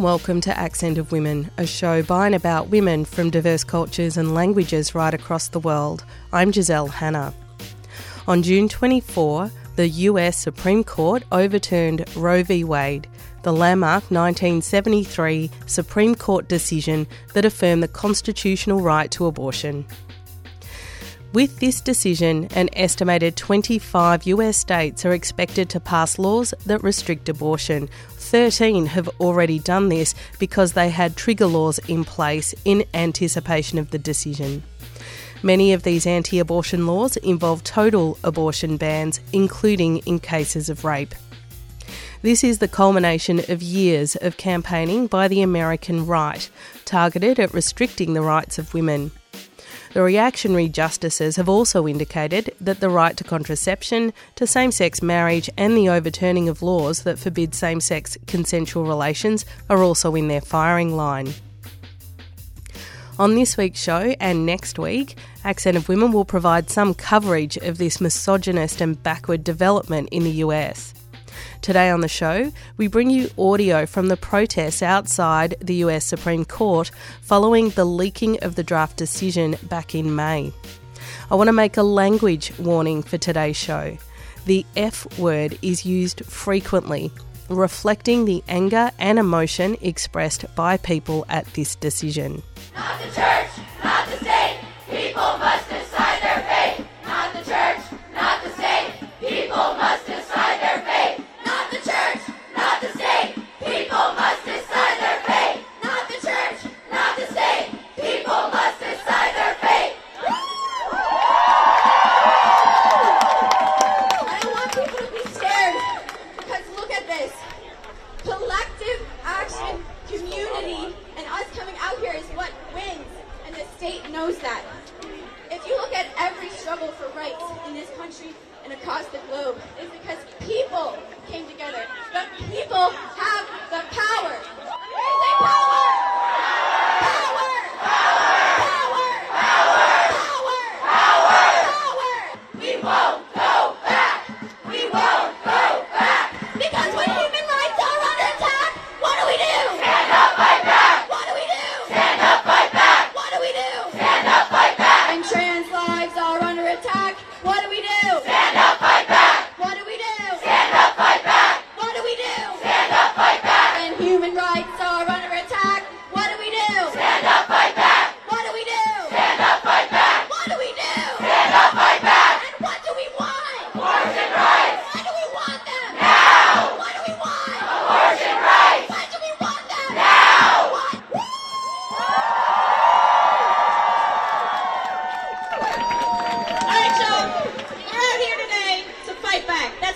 And welcome to Accent of Women, a show by and about women from diverse cultures and languages right across the world. I'm Giselle Hanna. On June 24, the US Supreme Court overturned Roe v. Wade, the landmark 1973 Supreme Court decision that affirmed the constitutional right to abortion. With this decision, an estimated 25 US states are expected to pass laws that restrict abortion. 13 have already done this because they had trigger laws in place in anticipation of the decision. Many of these anti abortion laws involve total abortion bans, including in cases of rape. This is the culmination of years of campaigning by the American right, targeted at restricting the rights of women. The reactionary justices have also indicated that the right to contraception, to same sex marriage, and the overturning of laws that forbid same sex consensual relations are also in their firing line. On this week's show and next week, Accent of Women will provide some coverage of this misogynist and backward development in the US. Today on the show, we bring you audio from the protests outside the US Supreme Court following the leaking of the draft decision back in May. I want to make a language warning for today's show. The F word is used frequently, reflecting the anger and emotion expressed by people at this decision. Not the church, not the state. People must decide people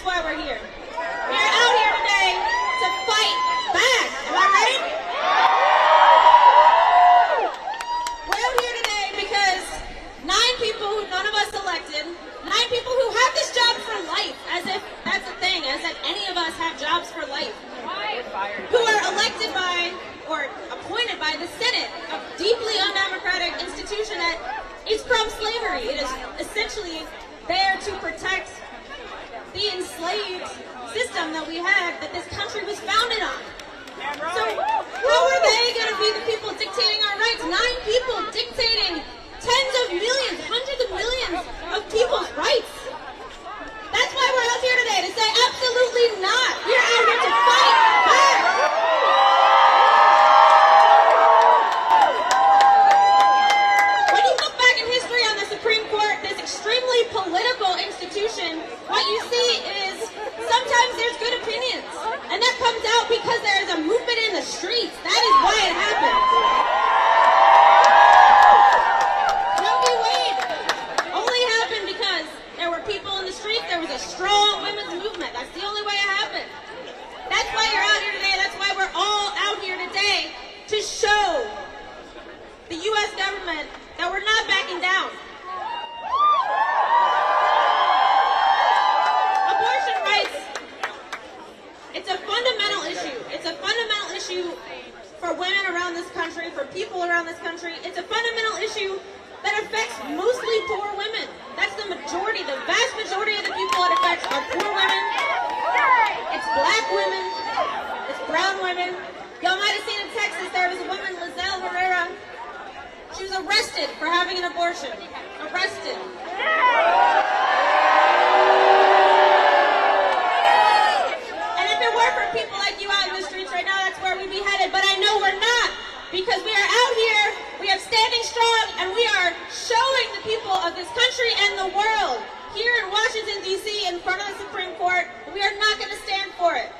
Why we're here. We're out here today to fight back. Am I right? We're out here today because nine people who none of us elected, nine people who have this job for life, as if that's a thing, as if any of us have jobs for life, who are elected by or appointed by the Senate, a deeply undemocratic institution that is from slavery. It is essentially there to protect the enslaved system that we had that this country was founded on. So how are they going to be the people dictating our rights? Nine people dictating tens of millions, hundreds of millions of people's rights. That's why we're out here today to say absolutely not. We're out here to fight arrested for having an abortion. Arrested. And if it weren't for people like you out in the streets right now, that's where we'd be headed. But I know we're not, because we are out here, we are standing strong, and we are showing the people of this country and the world here in Washington, D.C., in front of the Supreme Court, we are not going to stand for it.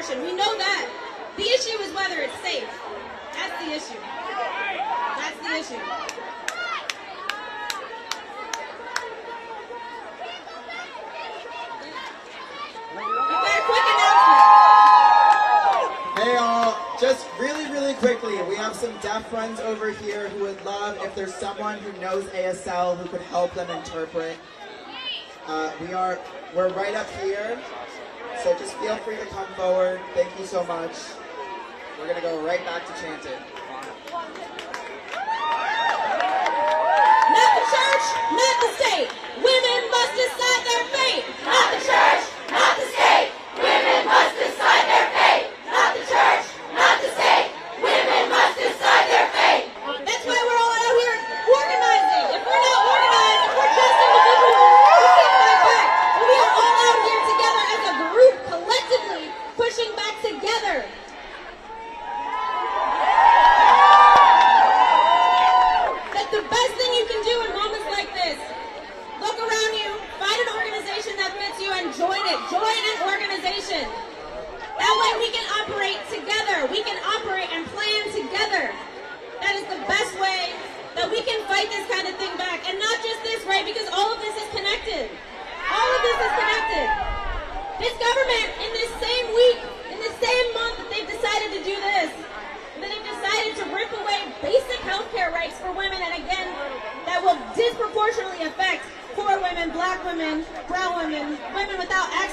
abortion. We know that. The issue is whether it's safe. That's the issue. That's the issue. Hey all, just really, really quickly, we have some deaf friends over here who would love if there's someone who knows ASL who could help them interpret. Uh, we are, we're right up here. So just feel free to come forward. Thank you so much. We're going to go right back to chanting. Not the church, not the state. Women must decide their fate. Not the church.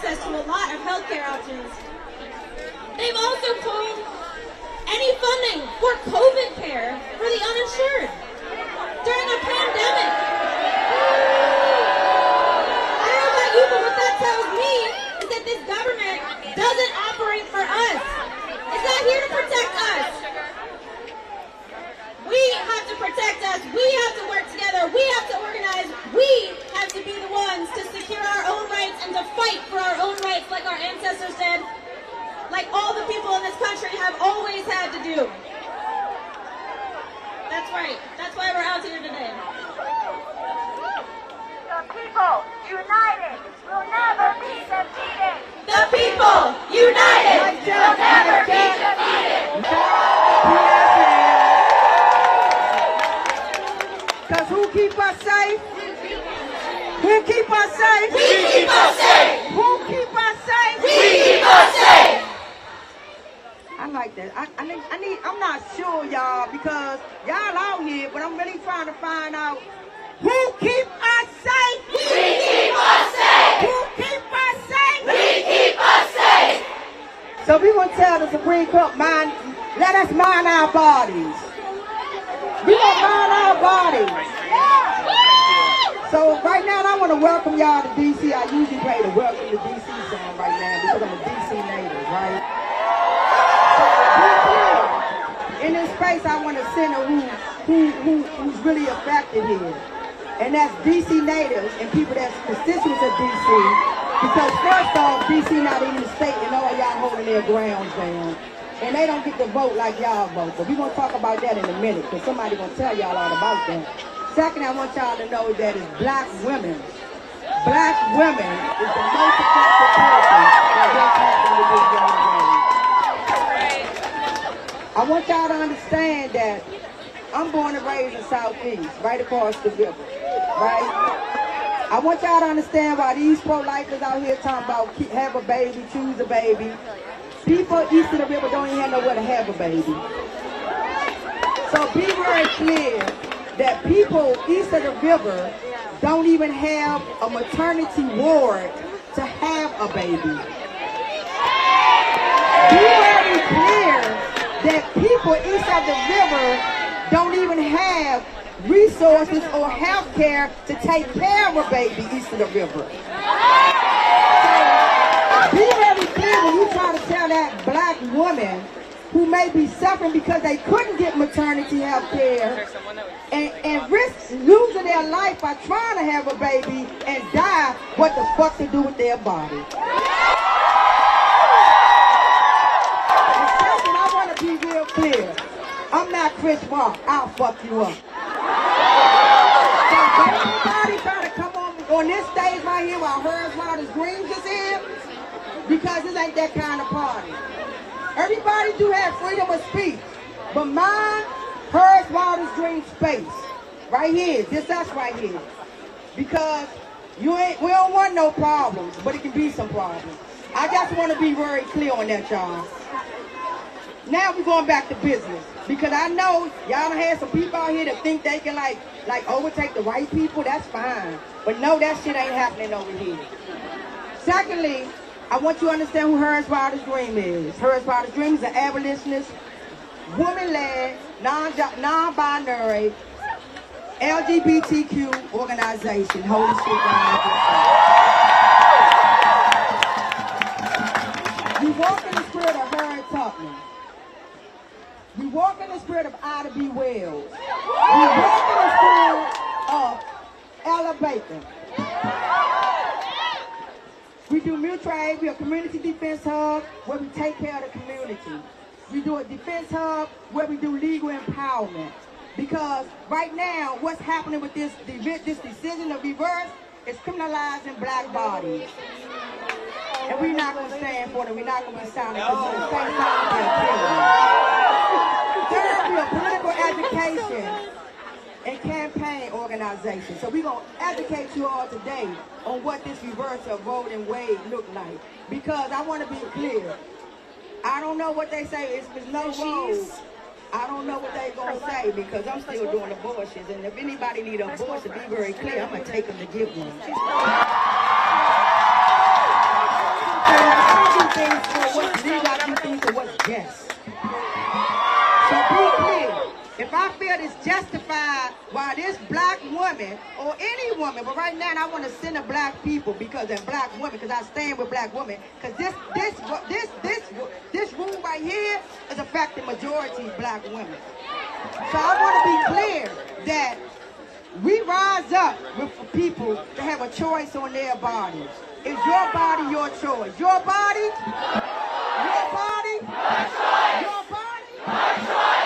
Access to a lot of health care options. They've also pulled any funding for COVID care for the uninsured during a pandemic. I don't know about you, but what that tells me is that this government doesn't operate for us. It's not here to protect us. We have to protect us. We have to work together. We have to organize. We have to be the ones to rights and to fight for our own rights like our ancestors did, like all the people in this country have always had to do. That's right. That's why we're out here today. The people united will never be defeated. The people united will never be defeated. Cause who keep us safe? Who keep us safe? We keep us safe. Who keep us safe? We keep us safe. I like that. I, I need, I need, I'm not sure, y'all, because y'all out here, but I'm really trying to find out who keep us safe? We keep us safe. Who keep us safe? We keep us safe. So we gonna tell the Supreme Court, mind, let us mind our bodies. We gonna mind our bodies. So right now, I want to welcome y'all to DC. I usually play the Welcome to DC song right now because I'm a DC native, right? So, in this space, I want to center who, who, who, who's really affected here. And that's DC natives and people that's constituents of DC. Because first off, DC not even a state and all y'all holding their grounds down. And they don't get to vote like y'all vote. But we're going to talk about that in a minute because somebody going to tell y'all all about that. Second, I want y'all to know that it's black women. Black women is the most affected person that what's happening with this young lady. I want y'all to understand that I'm born and raised in Southeast, right across the river, right? I want y'all to understand why these pro-lifers out here talking about have a baby, choose a baby. People east of the river don't even have nowhere to have a baby. So be very clear that people east of the river don't even have a maternity ward to have a baby. Be very clear that people east of the river don't even have resources or health care to take care of a baby east of the river. Be very clear when you try to tell that black woman who may be suffering because they couldn't get maternity health care and, and risk losing their life by trying to have a baby and die, what the fuck to do with their body. I want to be real clear. I'm not Chris Rock. I'll fuck you up. Try to come on on this stage right here while Harriet's Wildest Dreams is here because this ain't that kind of. Everybody do have freedom of speech, but mine, hers, wildest dream space, right here, just us right here, because you ain't, we don't want no problems, but it can be some problems. I just want to be very clear on that, y'all. Now we're going back to business because I know y'all had some people out here that think they can like like overtake the white people. That's fine, but no, that shit ain't happening over here. Secondly, I want you to understand who Harriet's Wildest Dream is. Harriet's Wildest Dream is an abolitionist, woman-led, non- non-binary, LGBTQ organization. Holy shit, God. We walk in the spirit of Harriet Tubman. We walk in the spirit of Ida B. Wells. We walk in the spirit of Ella Baker. We do mutual aid. We're community defense hub where we take care of the community. We do a defense hub where we do legal empowerment. Because right now, what's happening with this, this decision of reverse is criminalizing black bodies. And we're not going to stand for it. We're not going to be silent. Third, we're political education and campaign organizations. So we're going to educate you all today on what this reverse of voting Wade look like. Because I want to be clear. I don't know what they say. It's, it's no road. I don't know what they gonna say because I'm still doing abortions. And if anybody need an abortion, be very clear. I'm gonna take them to get one. Things for what's legal. Things for what's. If I feel it's justified why this black woman or any woman, but right now I want to send a black people because they're black women, because I stand with black women, because this this this this this room right here is affecting majority black women. So I want to be clear that we rise up with people to have a choice on their bodies. Is your body your choice? Your body? Your body? Your body?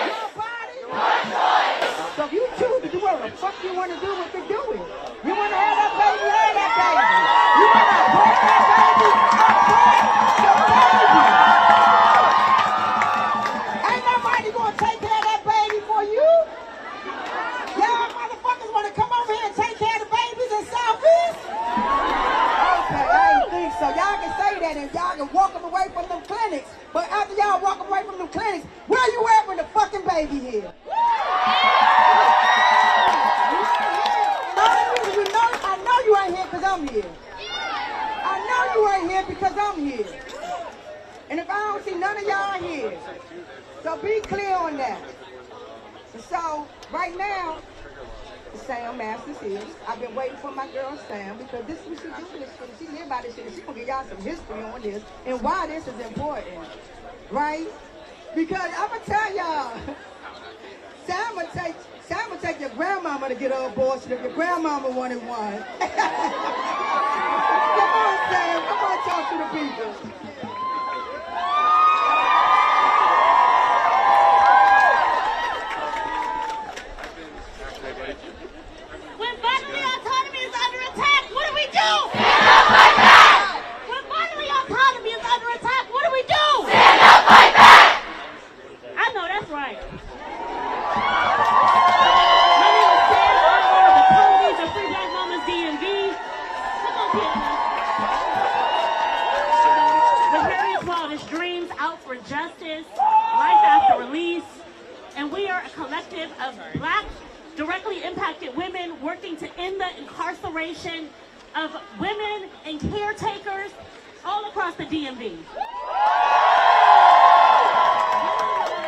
Your body? So if you choose to do what the fuck you want to do, you do it. You want to have that baby, have that baby. You want to abort that baby, abort your baby. Ain't nobody gonna take care of that baby for you. Y'all motherfuckers want to come over here and take care of the babies in Southeast? Okay, I ain't think so. Y'all can say that and y'all can walk them away from them clinics. But after y'all walk away from them clinics, where you at with the fucking baby here? You know, I know you ain't here because I'm here. I know you ain't here because I'm here. And if I don't see none of y'all here, so be clear on that. So right now, Sam Masters here. I've been waiting for my girl Sam because this is what she doing this shit. She live by this shit. gonna give y'all some history on this and why this is important, right? Because I'm gonna tell y'all, Sam will take Sam will take your grandmama to get an abortion if your grandmama wanted one. Come on, Sam. Come on, talk to the people. When bodily autonomy is under attack, what do we do? When bodily autonomy is under attack, what do we do? Stand up, fight back! I know that's right. My name is Sam. I'm one of the co-leads of Free Black Mamas DMV. Come on, Piano. The Harriet's Wildest Dreams Out for Justice, Life After Release, and we are a collective of black directly impacted women working to end the incarceration of women and caretakers all across the DMV.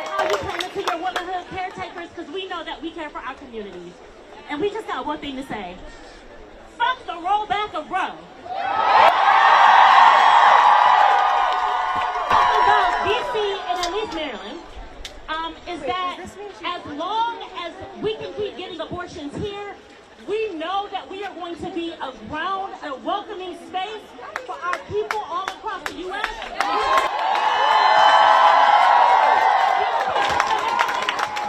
How you came into your womanhood caretakers because we know that we care for our communities. And we just got one thing to say. Fuck the rollback of Roe. about DC and at least Maryland um, is that as long as we can keep getting abortions here, we know that we are going to be a ground, a welcoming space for our people all across the U.S.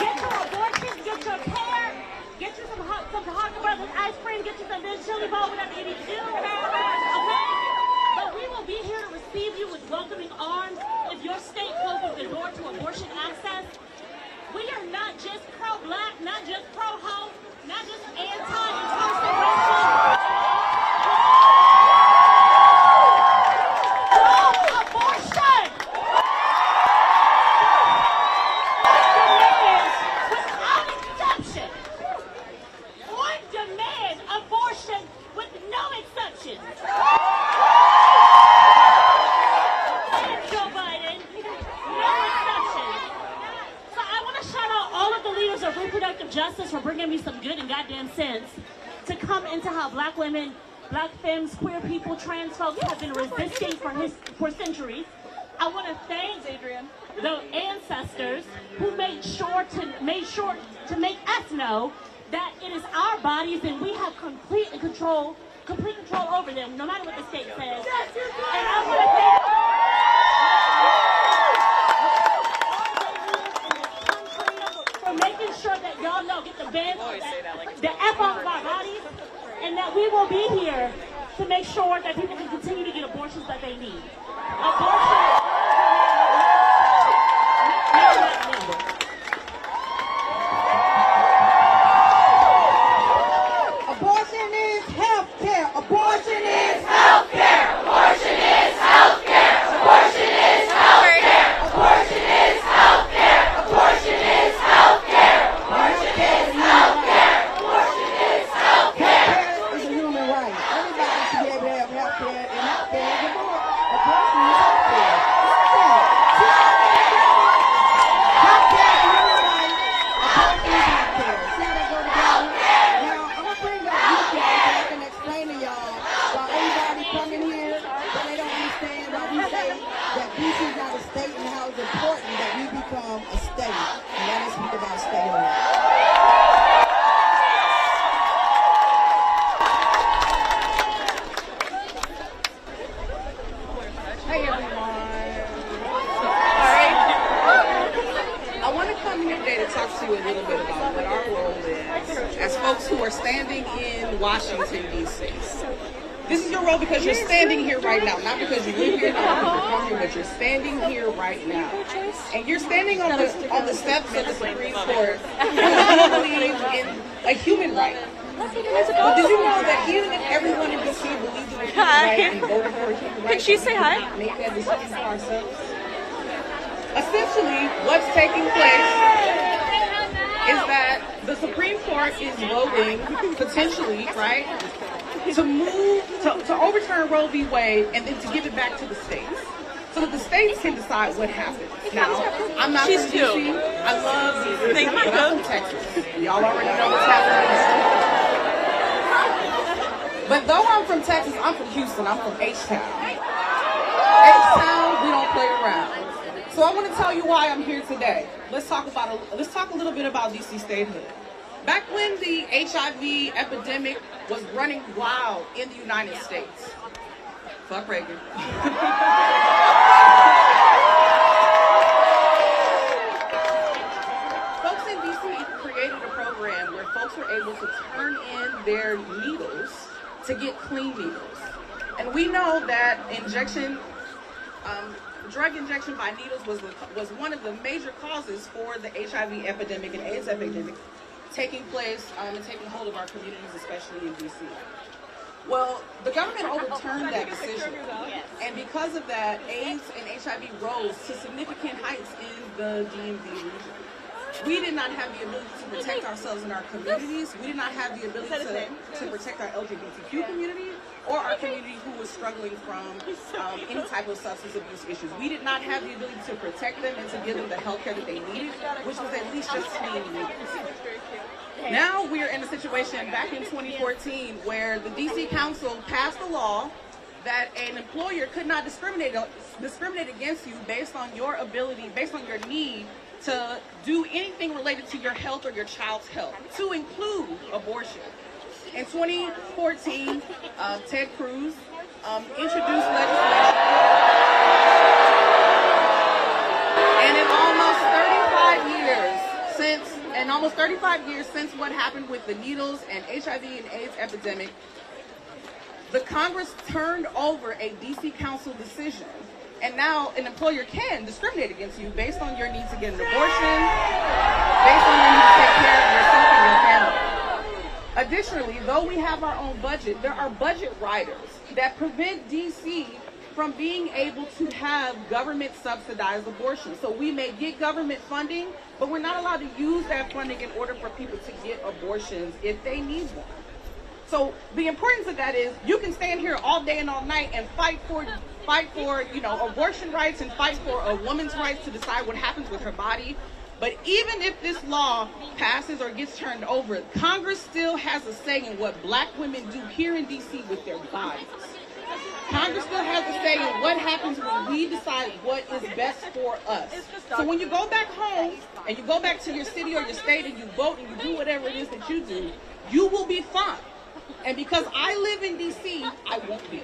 Get your abortions, get your care, get you some hot, some Harker Brothers ice cream, get you some Ben's chili bowl, whatever you need to do. Okay? But we will be here to receive you with welcoming arms if your state closes the door to abortion access. We are not just pro-black, not just pro-ho, not just anti-incarceration. Pro-abortion! Demands, without exception, on demand abortion with no exceptions. And Joe Biden, no exceptions. So I want to shout out all of the leaders of reproductive bringing me some good and goddamn sense to come into how black women, black femmes, queer people, trans folks have been resisting for his, for centuries. I want to thank Adrian, the ancestors who made sure to made sure to make us know that it is our bodies and we have complete control, complete control over them, no matter what the state says. And I want to thank know, get the F of our bodies, and that we will be here to make sure that people can continue to get abortions that they need. Abortion. why we say that DC is not a state and how it's important that we become a state. And let us speak about statehood. Hey everyone. Alright. I want to come here today to talk to you a little bit about what our role is as folks who are standing in Washington, D.C. This is your role because you're standing here right now, not because you live here, not because you're from here, but you're standing here right now. And you're standing on the on the steps of the Supreme Court you believe in a human right. But did you know that even if everyone in DC believes in a human right and voted for a human right, Could she say hi? make that decision for ourselves? Essentially, what's taking place is that the Supreme Court is voting potentially, right, to move to, to overturn Roe v. Wade and then to give it back to the states. So that the states can decide what happens. Now, I'm not She's from. DC. I love DC, Thank but you. I'm from Texas. Y'all already know what's happening. But though I'm from Texas, I'm from Houston. I'm from H-Town. H-Town, we don't play around. So I want to tell you why I'm here today. Let's talk about a, let's talk a little bit about DC statehood. Back when the HIV epidemic was running wild in the United States, fuck Reagan. Folks in DC created a program where folks were able to turn in their needles to get clean needles. And we know that injection, um, drug injection by needles was, the, was one of the major causes for the HIV epidemic and AIDS epidemic taking place um, and taking hold of our communities, especially in DC. Well, the government overturned that decision. And because of that, AIDS and HIV rose to significant heights in the DMV region. We did not have the ability to protect ourselves in our communities. We did not have the ability to, to protect our LGBTQ community or our community who was struggling from um, any type of substance abuse issues. We did not have the ability to protect them and to give them the health care that they needed, which was at least just clean needles. Now we are in a situation back in 2014 where the DC Council passed a law that an employer could not discriminate discriminate against you based on your ability, based on your need to do anything related to your health or your child's health, to include abortion. In 2014, uh, Ted Cruz um, introduced legislation. And in almost 35 years since, in almost 35 years since what happened with the needles and HIV and AIDS epidemic, the Congress turned over a DC Council decision, and now an employer can discriminate against you based on your need to get an abortion, based on your need to take care of yourself and your family. Additionally, though we have our own budget, there are budget riders that prevent DC from being able to have government subsidized abortion. So we may get government funding, but we're not allowed to use that funding in order for people to get abortions if they need one. So the importance of that is you can stand here all day and all night and fight for fight for, you know, abortion rights and fight for a woman's rights to decide what happens with her body. But even if this law passes or gets turned over, Congress still has a say in what black women do here in DC with their bodies. Congress still has a say in what happens when we decide what is best for us. So when you go back home and you go back to your city or your state and you vote and you do whatever it is that you do, you will be fine. And because I live in DC, I won't be.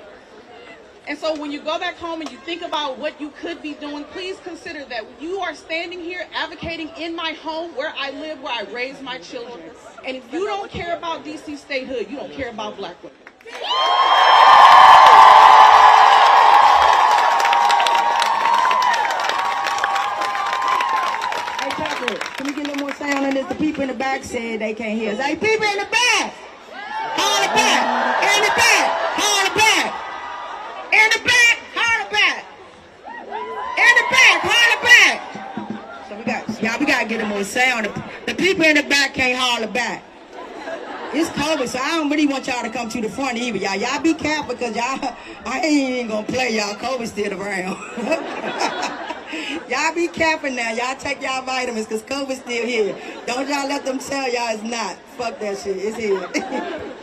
And so when you go back home and you think about what you could be doing, please consider that you are standing here advocating in my home where I live, where I raise my children. And if you don't care about DC statehood, you don't care about black women. Hey, Tucker, can we get little more sound on this? The people in the back said they can't hear us. Hey, people in the back! Holler back! In the back! Holler back! In the back! Holler back! In the back! Holler back! So we got, y'all, we gotta get a more sound. The, people in the back can't holler back. It's COVID, so I don't really want y'all to come to the front either, y'all. Y'all be careful, because y'all, I ain't even gonna play y'all. COVID's still around. y'all be careful now. Y'all take y'all vitamins, because COVID's still here. Don't y'all let them tell y'all it's not. Fuck that shit. It's here.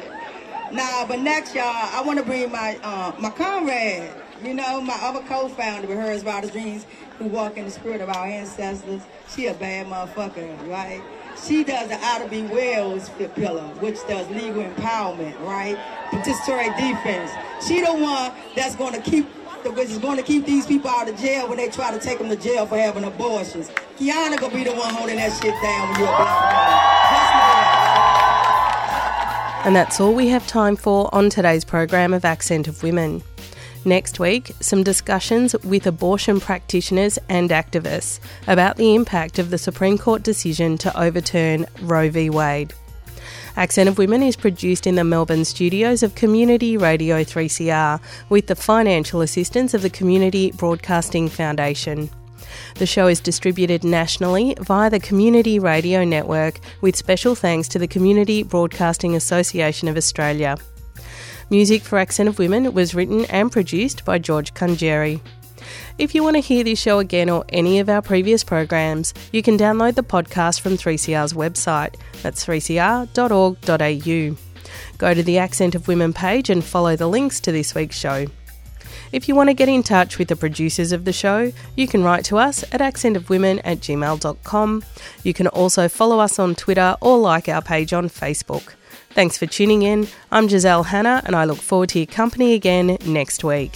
nah, but next, y'all, I want to bring my uh, my comrade, You know, my other co-founder with Harriet's Wildest Dreams, who walk in the spirit of our ancestors, she a bad motherfucker, right? She does the Ida B. Wells pillar, which does legal empowerment, right? Participatory defense. She the one that's going to keep which is going to keep these people out of jail when they try to take them to jail for having abortions. Kiana gonna be the one holding that shit down when you're a black woman. And that's all we have time for on today's program of Accent of Women. Next week, some discussions with abortion practitioners and activists about the impact of the Supreme Court decision to overturn Roe v. Wade. Accent of Women is produced in the Melbourne studios of Community Radio 3CR with the financial assistance of the Community Broadcasting Foundation. The show is distributed nationally via the Community Radio Network with special thanks to the Community Broadcasting Association of Australia. Music for Accent of Women was written and produced by George Kunjeri. If you want to hear this show again or any of our previous programs, you can download the podcast from 3CR's website. That's 3cr.org.au. Go to the Accent of Women page and follow the links to this week's show. If you want to get in touch with the producers of the show, you can write to us at accentofwomen at gmail.com. You can also follow us on Twitter or like our page on Facebook. Thanks for tuning in. I'm Giselle Hanna, and I look forward to your company again next week.